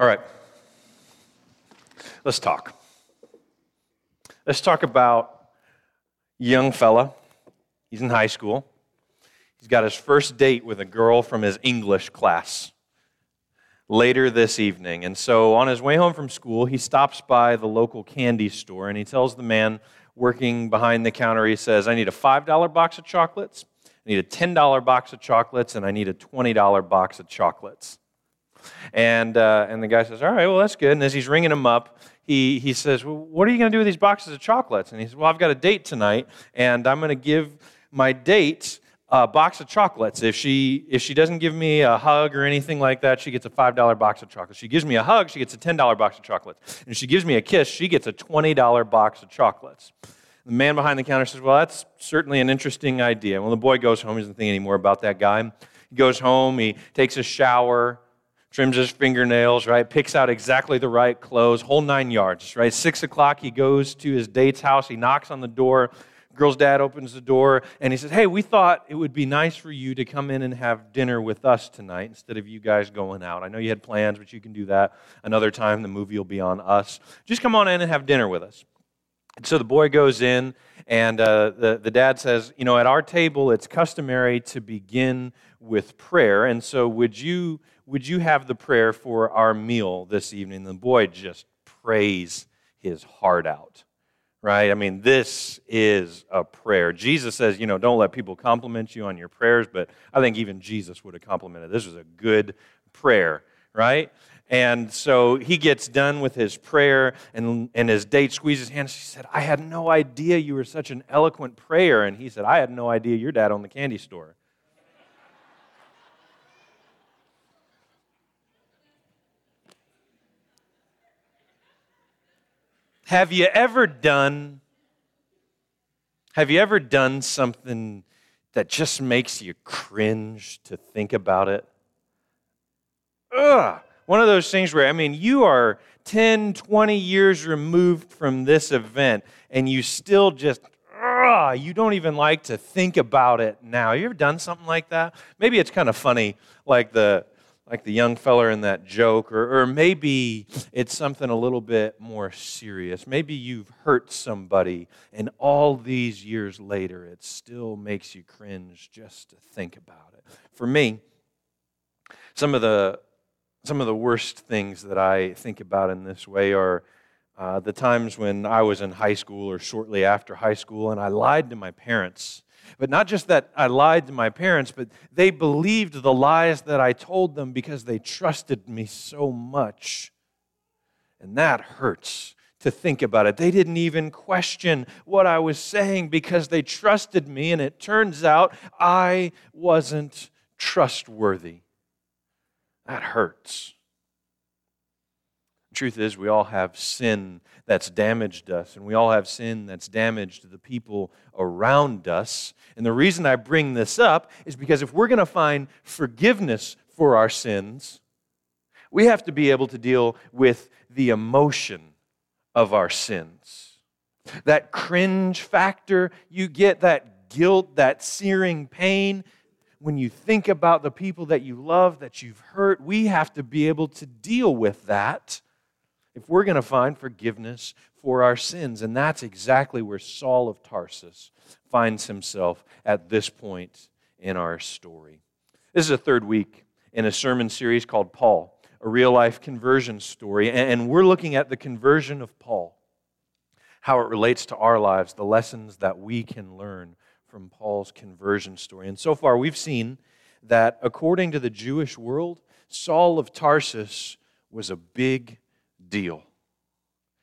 All right. Let's talk. Let's talk about young fella. He's in high school. He's got his first date with a girl from his English class later this evening. And so on his way home from school, he stops by the local candy store and he tells the man working behind the counter, he says, I need a $5 box of chocolates, I need a $10 box of chocolates, and I need a $20 box of chocolates. And, uh, and the guy says, All right, well, that's good. And as he's ringing him up, he, he says, Well, what are you going to do with these boxes of chocolates? And he says, Well, I've got a date tonight, and I'm going to give my date a box of chocolates. If she, if she doesn't give me a hug or anything like that, she gets a $5 box of chocolates. She gives me a hug, she gets a $10 box of chocolates. And if she gives me a kiss, she gets a $20 box of chocolates. The man behind the counter says, Well, that's certainly an interesting idea. Well, the boy goes home, he doesn't think anymore about that guy. He goes home, he takes a shower, trims his fingernails, right? Picks out exactly the right clothes, whole nine yards, right? Six o'clock, he goes to his date's house, he knocks on the door girl's dad opens the door and he says, Hey, we thought it would be nice for you to come in and have dinner with us tonight instead of you guys going out. I know you had plans, but you can do that another time. The movie will be on us. Just come on in and have dinner with us. And so the boy goes in, and uh, the, the dad says, You know, at our table, it's customary to begin with prayer. And so would you, would you have the prayer for our meal this evening? The boy just prays his heart out right? I mean, this is a prayer. Jesus says, you know, don't let people compliment you on your prayers, but I think even Jesus would have complimented. This was a good prayer, right? And so he gets done with his prayer, and, and his date squeezes his hand. She said, I had no idea you were such an eloquent prayer. And he said, I had no idea your dad owned the candy store. Have you ever done have you ever done something that just makes you cringe to think about it? Ugh. One of those things where, I mean, you are 10, 20 years removed from this event and you still just, ugh, you don't even like to think about it now. You ever done something like that? Maybe it's kind of funny, like the, like the young feller in that joke, or, or maybe it's something a little bit more serious. Maybe you've hurt somebody, and all these years later, it still makes you cringe just to think about it. For me, some of the some of the worst things that I think about in this way are uh, the times when I was in high school or shortly after high school, and I lied to my parents but not just that I lied to my parents, but they believed the lies that I told them because they trusted me so much. And that hurts to think about it. They didn't even question what I was saying because they trusted me, and it turns out I wasn't trustworthy. That hurts. Truth is, we all have sin that's damaged us, and we all have sin that's damaged the people around us. And the reason I bring this up is because if we're going to find forgiveness for our sins, we have to be able to deal with the emotion of our sins. That cringe factor you get, that guilt, that searing pain, when you think about the people that you love, that you've hurt, we have to be able to deal with that if we're going to find forgiveness for our sins. And that's exactly where Saul of Tarsus finds himself at this point in our story. This is a third week in a sermon series called Paul, a real life conversion story. And we're looking at the conversion of Paul, how it relates to our lives, the lessons that we can learn from Paul's conversion story. And so far, we've seen that according to the Jewish world, Saul of Tarsus was a big deal.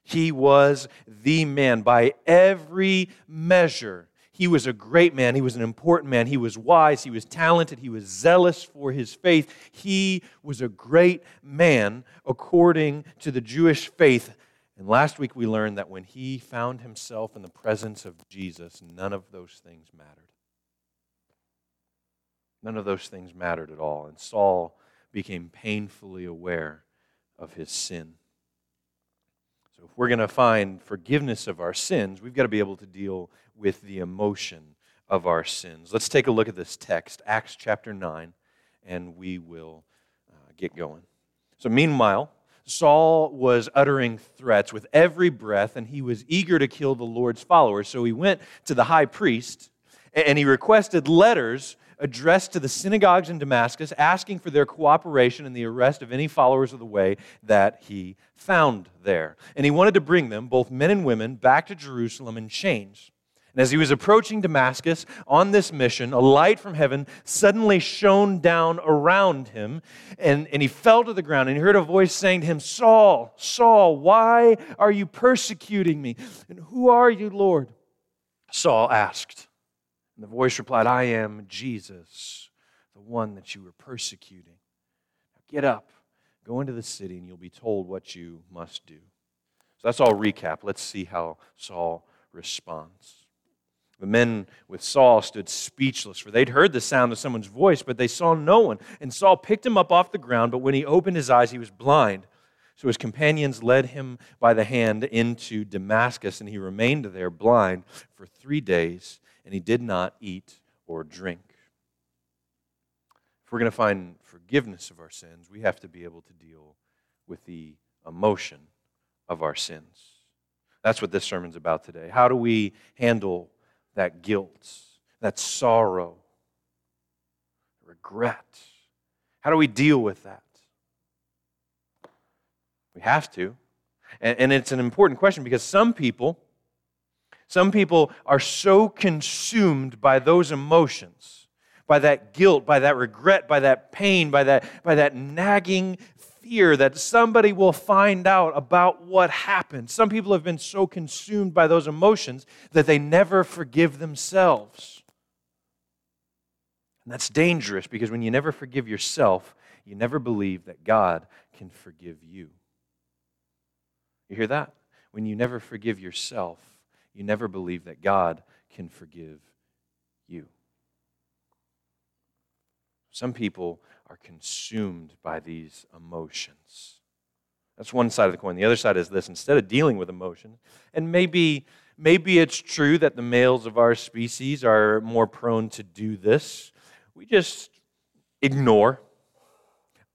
He was the man by every measure. He was a great man. He was an important man. He was wise. He was talented. He was zealous for his faith. He was a great man according to the Jewish faith. And last week we learned that when he found himself in the presence of Jesus, none of those things mattered. None of those things mattered at all. And Saul became painfully aware of his sin. If we're going to find forgiveness of our sins, we've got to be able to deal with the emotion of our sins. Let's take a look at this text, Acts chapter 9, and we will uh, get going. So, meanwhile, Saul was uttering threats with every breath, and he was eager to kill the Lord's followers. So he went to the high priest and he requested letters addressed to the synagogues in Damascus, asking for their cooperation in the arrest of any followers of the way that he found there. And he wanted to bring them, both men and women, back to Jerusalem in chains. And as he was approaching Damascus on this mission, a light from heaven suddenly shone down around him, and, and he fell to the ground. And he heard a voice saying to him, Saul, Saul, why are you persecuting me? And who are you, Lord? Saul asked. And the voice replied, I am Jesus, the one that you were persecuting. Get up, go into the city, and you'll be told what you must do. So that's all recap. Let's see how Saul responds. The men with Saul stood speechless, for they'd heard the sound of someone's voice, but they saw no one. And Saul picked him up off the ground, but when he opened his eyes, he was blind. So his companions led him by the hand into Damascus, and he remained there blind for three days, and he did not eat or drink. If we're going to find forgiveness of our sins, we have to be able to deal with the emotion of our sins. That's what this sermon's about today. How do we handle that guilt, that sorrow, regret? How do we deal with that? We have to. And, it's an important question because some people, some people are so consumed by those emotions, by that guilt, by that regret, by that pain, by that, by that nagging fear that somebody will find out about what happened. Some people have been so consumed by those emotions that they never forgive themselves. And that's dangerous because when you never forgive yourself, you never believe that God can forgive you. You hear that? When you never forgive yourself, you never believe that God can forgive you. Some people are consumed by these emotions. That's one side of the coin. The other side is this instead of dealing with emotions, and maybe, maybe it's true that the males of our species are more prone to do this, we just ignore,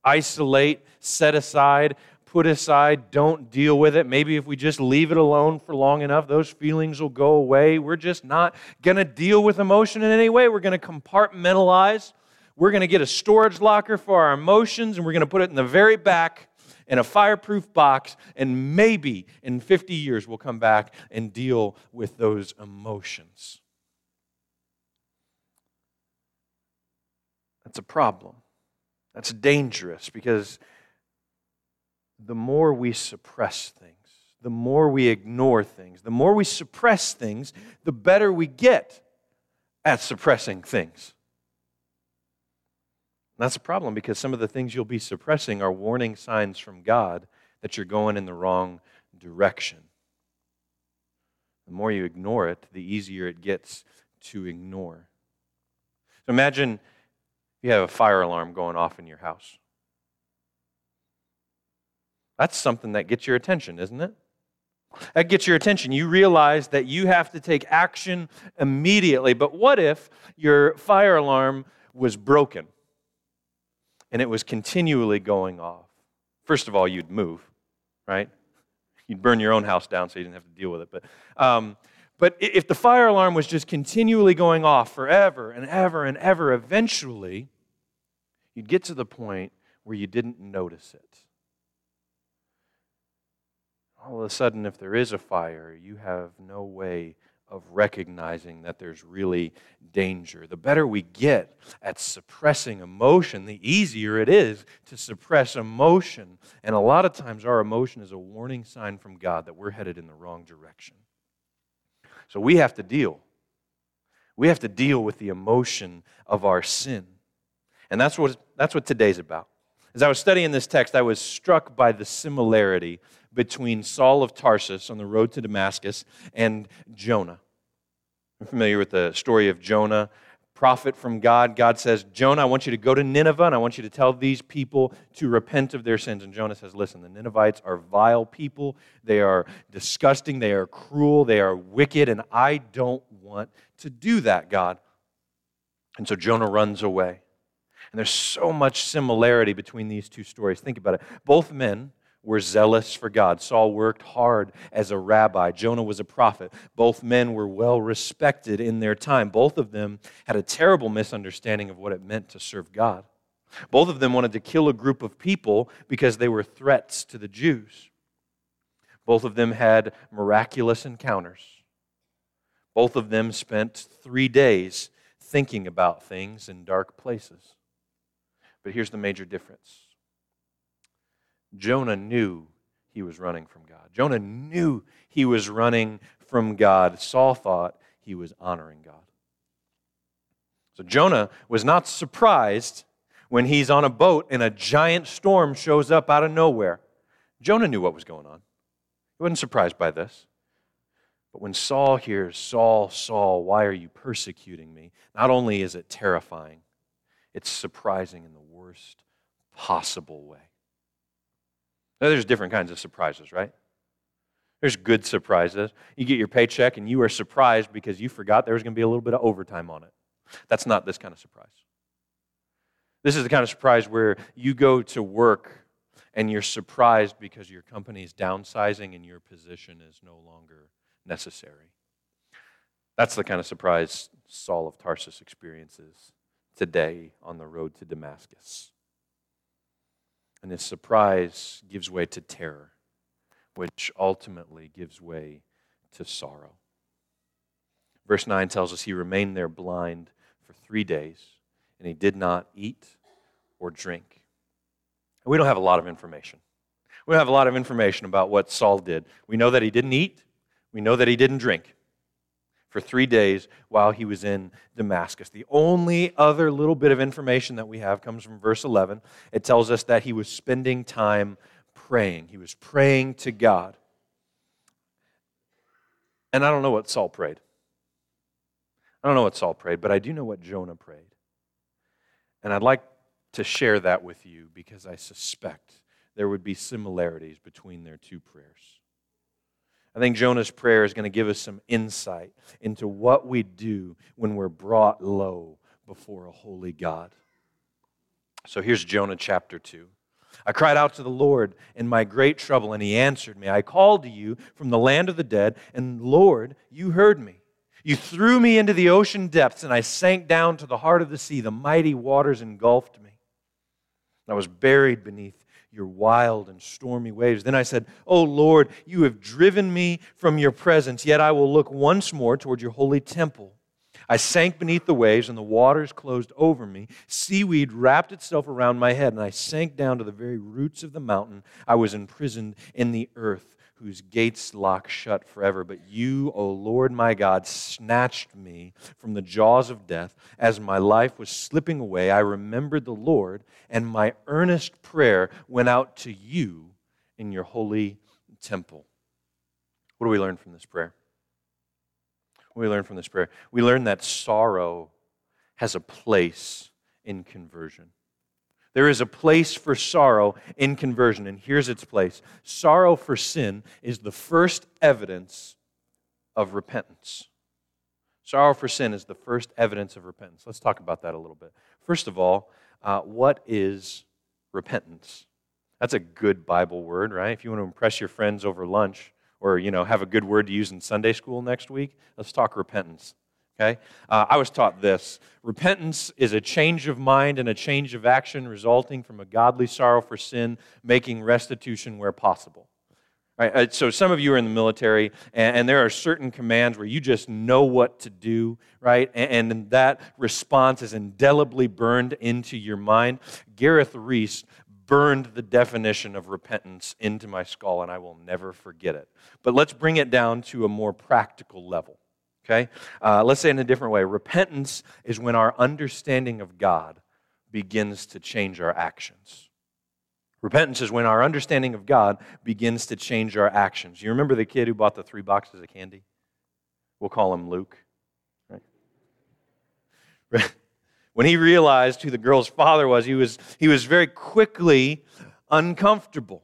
isolate, set aside, put aside, don't deal with it. Maybe if we just leave it alone for long enough, those feelings will go away. We're just not going to deal with emotion in any way. We're going to compartmentalize we're going to get a storage locker for our emotions and we're going to put it in the very back in a fireproof box, and maybe in 50 years we'll come back and deal with those emotions. That's a problem. That's dangerous because the more we suppress things, the more we ignore things, the more we suppress things, the better we get at suppressing things. That's a problem because some of the things you'll be suppressing are warning signs from God that you're going in the wrong direction. The more you ignore it, the easier it gets to ignore. So imagine you have a fire alarm going off in your house. That's something that gets your attention, isn't it? That gets your attention. You realize that you have to take action immediately. But what if your fire alarm was broken? and it was continually going off. First of all, you'd move, right? You'd burn your own house down so you didn't have to deal with it. But, um, but if the fire alarm was just continually going off forever and ever and ever, eventually you'd get to the point where you didn't notice it. All of a sudden, if there is a fire, you have no way of recognizing that there's really danger. The better we get at suppressing emotion, the easier it is to suppress emotion. And a lot of times, our emotion is a warning sign from God that we're headed in the wrong direction. So we have to deal. We have to deal with the emotion of our sin. And that's what, that's what today's about. As I was studying this text, I was struck by the similarity between Saul of Tarsus on the road to Damascus and Jonah. I'm familiar with the story of Jonah, prophet from God. God says, Jonah, I want you to go to Nineveh and I want you to tell these people to repent of their sins. And Jonah says, Listen, the Ninevites are vile people. They are disgusting. They are cruel. They are wicked. And I don't want to do that, God. And so Jonah runs away. And there's so much similarity between these two stories. Think about it. Both men were zealous for God. Saul worked hard as a rabbi. Jonah was a prophet. Both men were well respected in their time. Both of them had a terrible misunderstanding of what it meant to serve God. Both of them wanted to kill a group of people because they were threats to the Jews. Both of them had miraculous encounters. Both of them spent three days thinking about things in dark places. But here's the major difference Jonah knew he was running from God. Jonah knew he was running from God. Saul thought he was honoring God. So Jonah was not surprised when he's on a boat and a giant storm shows up out of nowhere. Jonah knew what was going on. He wasn't surprised by this. But when Saul hears, Saul, Saul, why are you persecuting me? Not only is it terrifying, it's surprising in the worst possible way. Now, there's different kinds of surprises, right? There's good surprises. You get your paycheck and you are surprised because you forgot there was going to be a little bit of overtime on it. That's not this kind of surprise. This is the kind of surprise where you go to work and you're surprised because your company is downsizing and your position is no longer necessary. That's the kind of surprise Saul of Tarsus experiences today on the road to Damascus. And this surprise gives way to terror, which ultimately gives way to sorrow. Verse 9 tells us he remained there blind for three days, and he did not eat or drink. We don't have a lot of information. We don't have a lot of information about what Saul did. We know that he didn't eat, we know that he didn't drink for three days while he was in Damascus. The only other little bit of information that we have comes from verse 11. It tells us that he was spending time praying, he was praying to God. And I don't know what Saul prayed. I don't know what Saul prayed, but I do know what Jonah prayed. And I'd like to share that with you because I suspect there would be similarities between their two prayers. I think Jonah's prayer is going to give us some insight into what we do when we're brought low before a holy God. So here's Jonah chapter 2. I cried out to the Lord in my great trouble, and he answered me. I called to you from the land of the dead, and Lord, you heard me. You threw me into the ocean depths, and I sank down to the heart of the sea. The mighty waters engulfed me. I was buried beneath your wild and stormy waves. Then I said, Oh Lord, you have driven me from your presence, yet I will look once more toward your holy temple. I sank beneath the waves, and the waters closed over me. Seaweed wrapped itself around my head, and I sank down to the very roots of the mountain. I was imprisoned in the earth whose gates lock shut forever. But you, O Lord my God, snatched me from the jaws of death. As my life was slipping away, I remembered the Lord, and my earnest prayer went out to you in your holy temple. What do we learn from this prayer? What do we learn from this prayer? We learn that sorrow has a place in conversion. There is a place for sorrow in conversion, and here's its place. Sorrow for sin is the first evidence of repentance. Sorrow for sin is the first evidence of repentance. Let's talk about that a little bit. First of all, uh, what is repentance? That's a good Bible word, right? If you want to impress your friends over lunch or, you know, have a good word to use in Sunday school next week, let's talk repentance. Okay? Uh, I was taught this repentance is a change of mind and a change of action resulting from a godly sorrow for sin, making restitution where possible. Right? Uh, so, some of you are in the military, and, and, there are certain commands where you just know what to do, right? And, and that response is indelibly burned into your mind. Gareth Reese burned the definition of repentance into my skull, and I will never forget it. But let's bring it down to a more practical level. Okay? Uh, let's say in a different way repentance is when our understanding of God begins to change our actions. Repentance is when our understanding of God begins to change our actions. You remember the kid who bought the three boxes of candy? We'll call him Luke. Right? When he realized who the girl's father was, he was, he was very quickly uncomfortable.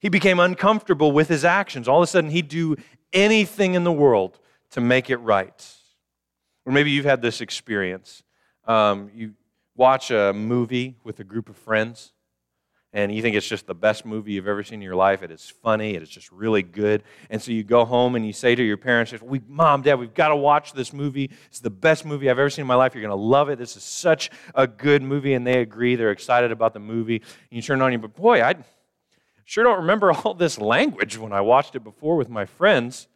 He became uncomfortable with his actions. All of a sudden, he'd do anything in the world to make it right. Or maybe you've had this experience. Um, you watch a movie with a group of friends, and you think it's just the best movie you've ever seen in your life. It is funny, it is just really good. And so you go home and you say to your parents, we, Mom, Dad, we've got to watch this movie. It's the best movie I've ever seen in my life. You're going to love it. This is such a good movie. And they agree. They're excited about the movie. And you turn on you, but boy, I sure don't remember all this language when I watched it before with my friends.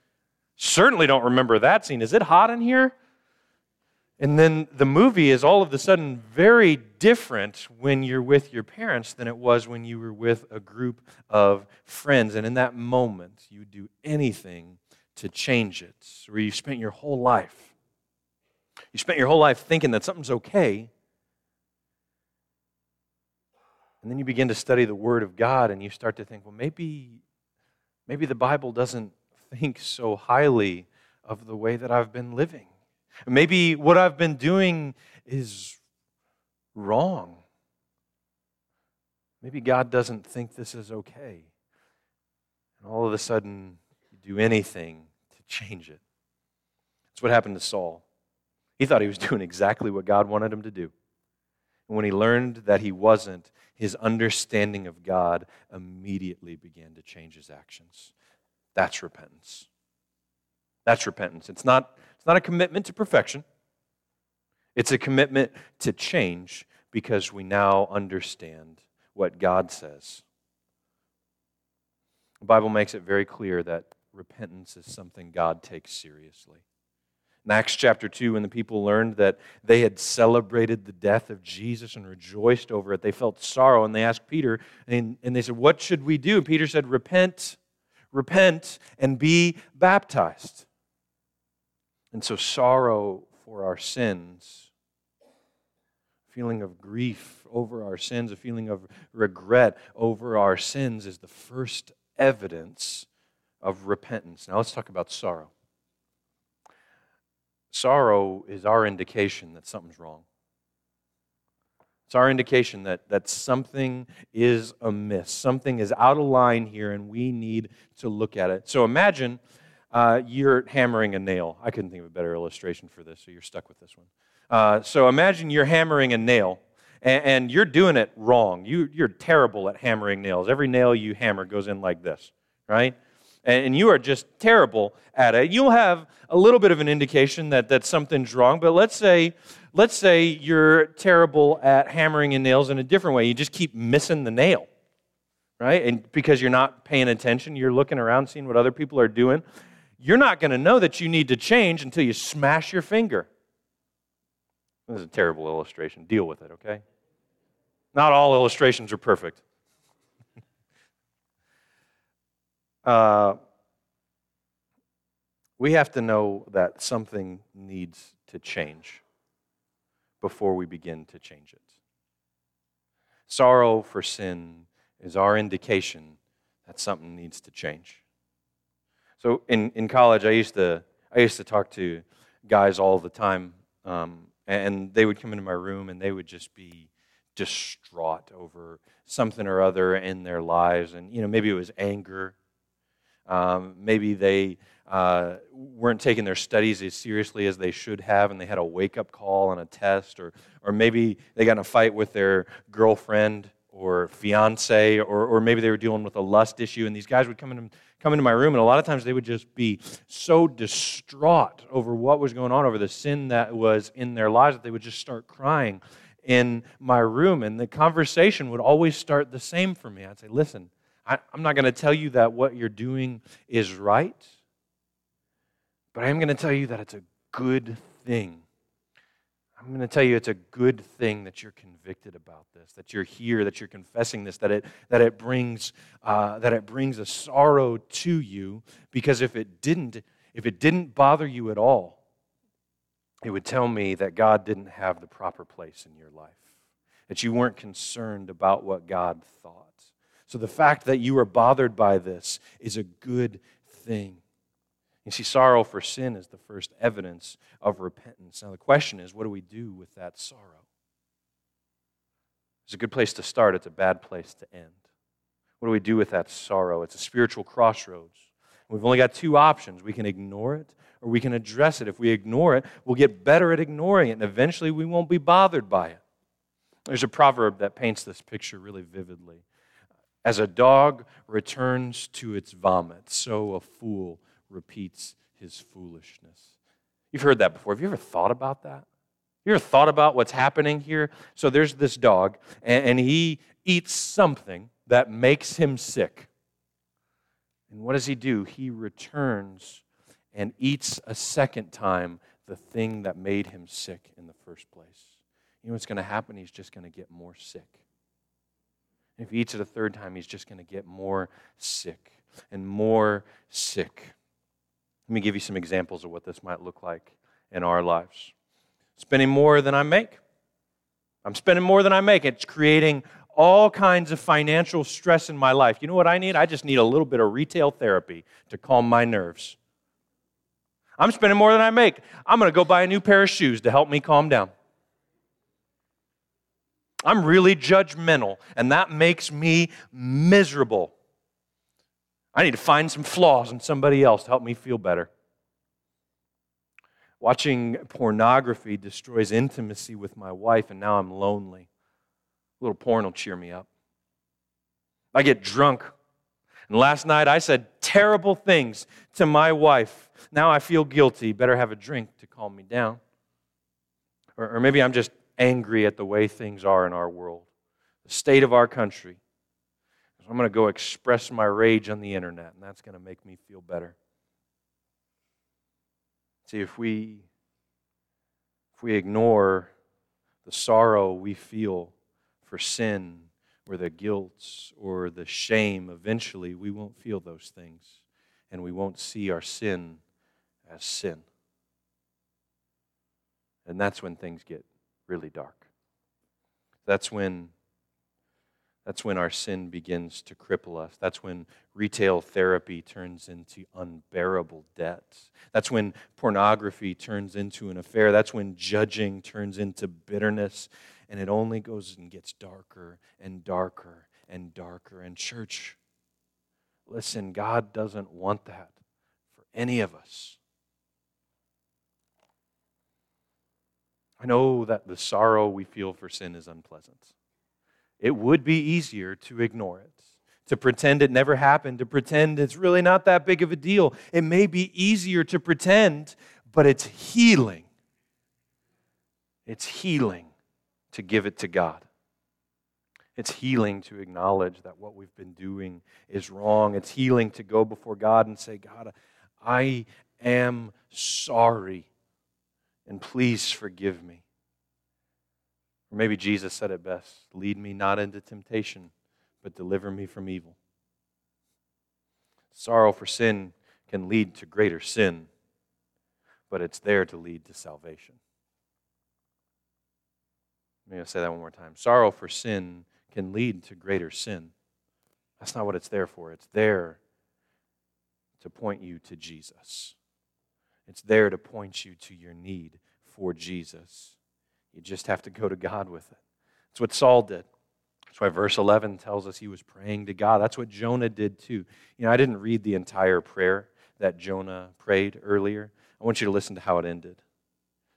Certainly don't remember that scene. Is it hot in here? And then the movie is all of a sudden very different when you're with your parents than it was when you were with a group of friends. And in that moment, you do anything to change it, where you spent your whole life. You spent your whole life thinking that something's okay. And then you begin to study the Word of God and you start to think, well, maybe, maybe the Bible doesn't think so highly of the way that I've been living. Maybe what I've been doing is wrong. Maybe God doesn't think this is okay. And all of a sudden, you do anything to change it. That's what happened to Saul. He thought he was doing exactly what God wanted him to do. And when he learned that he wasn't, his understanding of God immediately began to change his actions. That's repentance. That's repentance. It's not it's not a commitment to perfection, it's a commitment to change because we now understand what God says. The Bible makes it very clear that repentance is something God takes seriously. In Acts chapter 2, when the people learned that they had celebrated the death of Jesus and rejoiced over it, they felt sorrow and they asked Peter, and, and they said, What should we do? And Peter said, Repent, repent, and be baptized. And so, sorrow for our sins, feeling of grief over our sins, a feeling of regret over our sins is the first evidence of repentance. Now, let's talk about sorrow. Sorrow is our indication that something's wrong. It's our indication that, that something is amiss. Something is out of line here, and we need to look at it. So imagine uh, you're hammering a nail. I couldn't think of a better illustration for this, so you're stuck with this one. Uh, so imagine you're hammering a nail, and, and you're doing it wrong. You, you're terrible at hammering nails. Every nail you hammer goes in like this, right? And, you are just terrible at it. You'll have a little bit of an indication that, that something's wrong, but let's say, let's say you're terrible at hammering in nails in a different way. You just keep missing the nail right? And because you're not paying attention, you're looking around, seeing what other people are doing you're not going to know that you need to change until you smash your finger. This is a terrible illustration. Deal with it, okay? Not all illustrations are perfect. Uh, we have to know that something needs to change before we begin to change it. Sorrow for sin is our indication that something needs to change. So in, in college, I used to I used to talk to guys all the time, um, and they would come into my room and they would just be distraught over something or other in their lives, and you know maybe it was anger, um, maybe they uh, weren't taking their studies as seriously as they should have, and they had a wake up call on a test, or or maybe they got in a fight with their girlfriend or fiance, or, or maybe they were dealing with a lust issue, and these guys would come in come into my room, and a lot of times they would just be so distraught over what was going on, over the sin that was in their lives, that they would just start crying in my room. And the conversation would always start the same for me. I'd say, Listen, I, am not going to tell you that what you're doing is right, but I am going to tell you that it's a good thing I'm going to tell you it's a good thing that you're convicted about this, that you're here, that you're confessing this, that it, that it, brings, uh, that it brings a sorrow to you, because if it didn't, if it didn't bother you at all, it would tell me that God didn't have the proper place in your life, that you weren't concerned about what God thought. So the fact that you are bothered by this is a good thing. You see, sorrow for sin is the first evidence of repentance. Now, the question is, what do we do with that sorrow? It's a good place to start, it's a bad place to end. What do we do with that sorrow? It's a spiritual crossroads. We've only got two options. We can ignore it or we can address it. If we ignore it, we'll get better at ignoring it, and eventually we won't be bothered by it. There's a proverb that paints this picture really vividly. As a dog returns to its vomit, so a fool repeats his foolishness. You've heard that before. Have you ever thought about that? You ever thought about what's happening here? So there's this dog, and, he eats something that makes him sick. And what does he do? He returns and eats a second time the thing that made him sick in the first place. You know what's going to happen? He's just going to get more sick. If he eats it a third time, he's just going to get more sick and more sick. Let me give you some examples of what this might look like in our lives. Spending more than I make. I'm spending more than I make. It's creating all kinds of financial stress in my life. You know what I need? I just need a little bit of retail therapy to calm my nerves. I'm spending more than I make. I'm going to go buy a new pair of shoes to help me calm down. I'm really judgmental, and that makes me miserable. I need to find some flaws in somebody else to help me feel better. Watching pornography destroys intimacy with my wife, and now I'm lonely. A little porn will cheer me up. I get drunk. And last night I said terrible things to my wife. Now I feel guilty. Better have a drink to calm me down. Or, or maybe I'm just angry at the way things are in our world, the state of our country. So I'm going to go express my rage on the internet, and that's going to make me feel better. See, if we if we ignore the sorrow we feel for sin or the guilt or the shame, eventually we won't feel those things and we won't see our sin as sin. And that's when things get really dark. That's when that's when our sin begins to cripple us. That's when retail therapy turns into unbearable debt. That's when pornography turns into an affair. That's when judging turns into bitterness. And it only goes and gets darker and darker and darker. And, church, listen, God doesn't want that for any of us. I know that the sorrow we feel for sin is unpleasant. It would be easier to ignore it, to pretend it never happened, to pretend it's really not that big of a deal. It may be easier to pretend, but it's healing. It's healing to give it to God. It's healing to acknowledge that what we've been doing is wrong. It's healing to go before God and say, God, I am sorry and please forgive me. Or maybe Jesus said it best lead me not into temptation, but deliver me from evil. Sorrow for sin can lead to greater sin, but it's there to lead to salvation. Maybe I'll say that one more time. Sorrow for sin can lead to greater sin. That's not what it's there for. It's there to point you to Jesus. It's there to point you to your need for Jesus. You just have to go to God with it. That's what Saul did. That's why verse 11 tells us he was praying to God. That's what Jonah did too. You know, I didn't read the entire prayer that Jonah prayed earlier. I want you to listen to how it ended.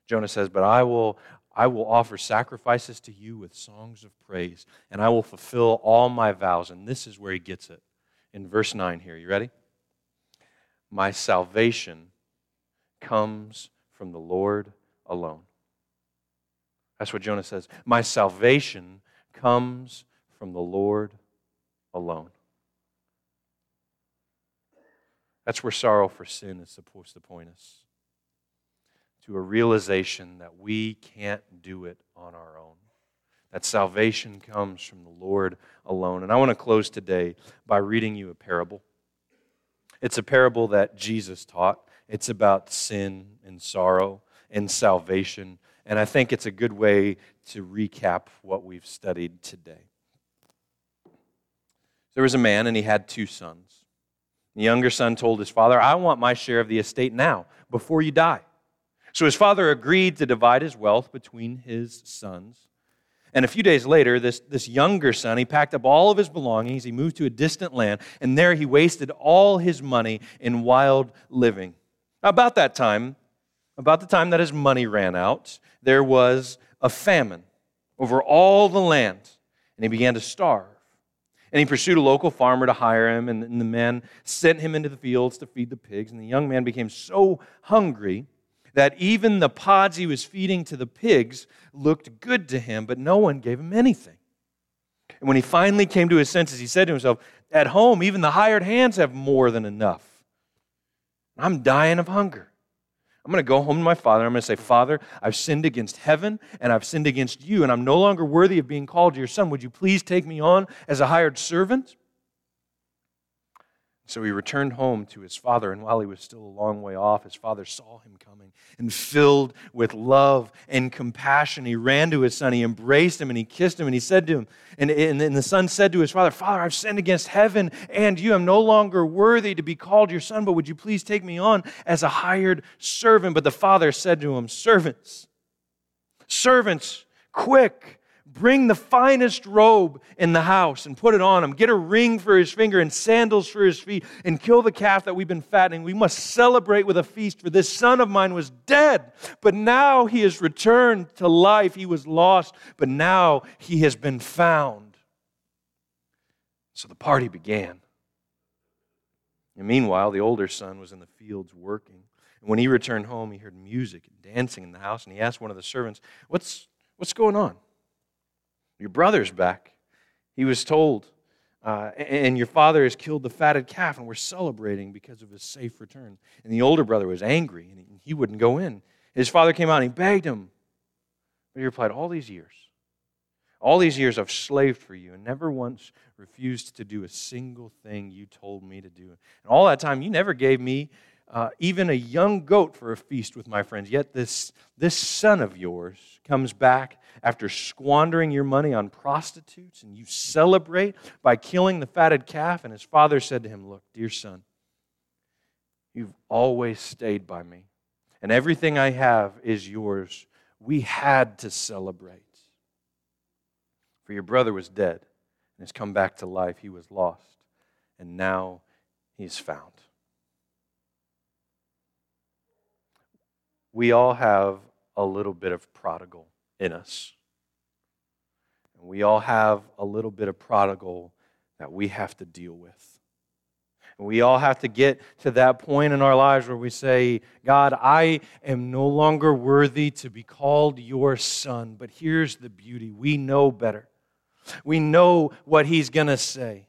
Jonah says, But I will, I will offer sacrifices to you with songs of praise, and I will fulfill all my vows. And this is where he gets it in verse 9 here. You ready? My salvation comes from the Lord alone. That's what Jonah says. My salvation comes from the Lord alone. That's where sorrow for sin is supposed to point us to a realization that we can't do it on our own. That salvation comes from the Lord alone. And I want to close today by reading you a parable. It's a parable that Jesus taught. It's about sin and sorrow and salvation. And I think it's a good way to recap what we've studied today. There was a man, and he had two sons. The younger son told his father, I want my share of the estate now, before you die. So his father agreed to divide his wealth between his sons. And a few days later, this, this younger son, he packed up all of his belongings, he moved to a distant land, and there he wasted all his money in wild living. About that time, about the time that his money ran out, there was a famine over all the land, and he began to starve. And he pursued a local farmer to hire him, and the man sent him into the fields to feed the pigs. And the young man became so hungry that even the pods he was feeding to the pigs looked good to him, but no one gave him anything. And when he finally came to his senses, he said to himself, At home, even the hired hands have more than enough. I'm dying of hunger. I'm going to go home to my father. I'm going to say, Father, I've sinned against heaven and I've sinned against you, and I'm no longer worthy of being called your son. Would you please take me on as a hired servant? So he returned home to his father, and while he was still a long way off, his father saw him coming. And filled with love and compassion, he ran to his son. He embraced him and he kissed him, and he said to him, and, and, the son said to his father, Father, I've sinned against heaven and you. I'm no longer worthy to be called your son, but would you please take me on as a hired servant? But the father said to him, Servants, servants, quick Bring the finest robe in the house and put it on him. Get a ring for his finger and sandals for his feet and kill the calf that we've been fattening. We must celebrate with a feast, for this son of mine was dead, but now he has returned to life. He was lost, but now he has been found. So the party began. And meanwhile, the older son was in the fields working. And when he returned home, he heard music and dancing in the house, and he asked one of the servants, What's, what's going on? Your brother's back. He was told, uh, and your father has killed the fatted calf, and we're celebrating because of his safe return. And the older brother was angry, and he wouldn't go in. His father came out and he begged him. But he replied, All these years, all these years I've slaved for you and never once refused to do a single thing you told me to do. And all that time, you never gave me uh, even a young goat for a feast with my friends. Yet this, this son of yours comes back after squandering your money on prostitutes, and you celebrate by killing the fatted calf. And his father said to him, Look, dear son, you've always stayed by me, and everything I have is yours. We had to celebrate. For your brother was dead and has come back to life. He was lost, and now he's found. We all have a little bit of prodigal in us. And we all have a little bit of prodigal that we have to deal with. And we all have to get to that point in our lives where we say, God, I am no longer worthy to be called your son. But here's the beauty we know better. We know what he's going to say.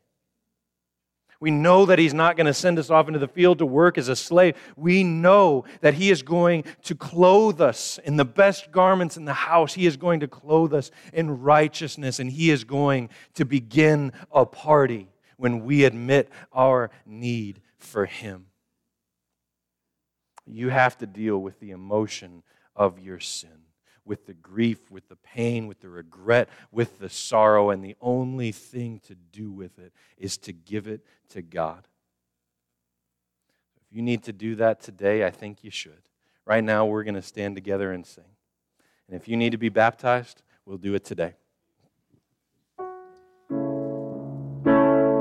We know that He's not going to send us off into the field to work as a slave. We know that He is going to clothe us in the best garments in the house. He is going to clothe us in righteousness, and He is going to begin a party when we admit our need for Him. You have to deal with the emotion of your sin with the grief, with the pain, with the regret, with the sorrow, and the only thing to do with it is to give it to God. If you need to do that today, I think you should. Right now, we're going to stand together and sing. And if you need to be baptized, we'll do it today.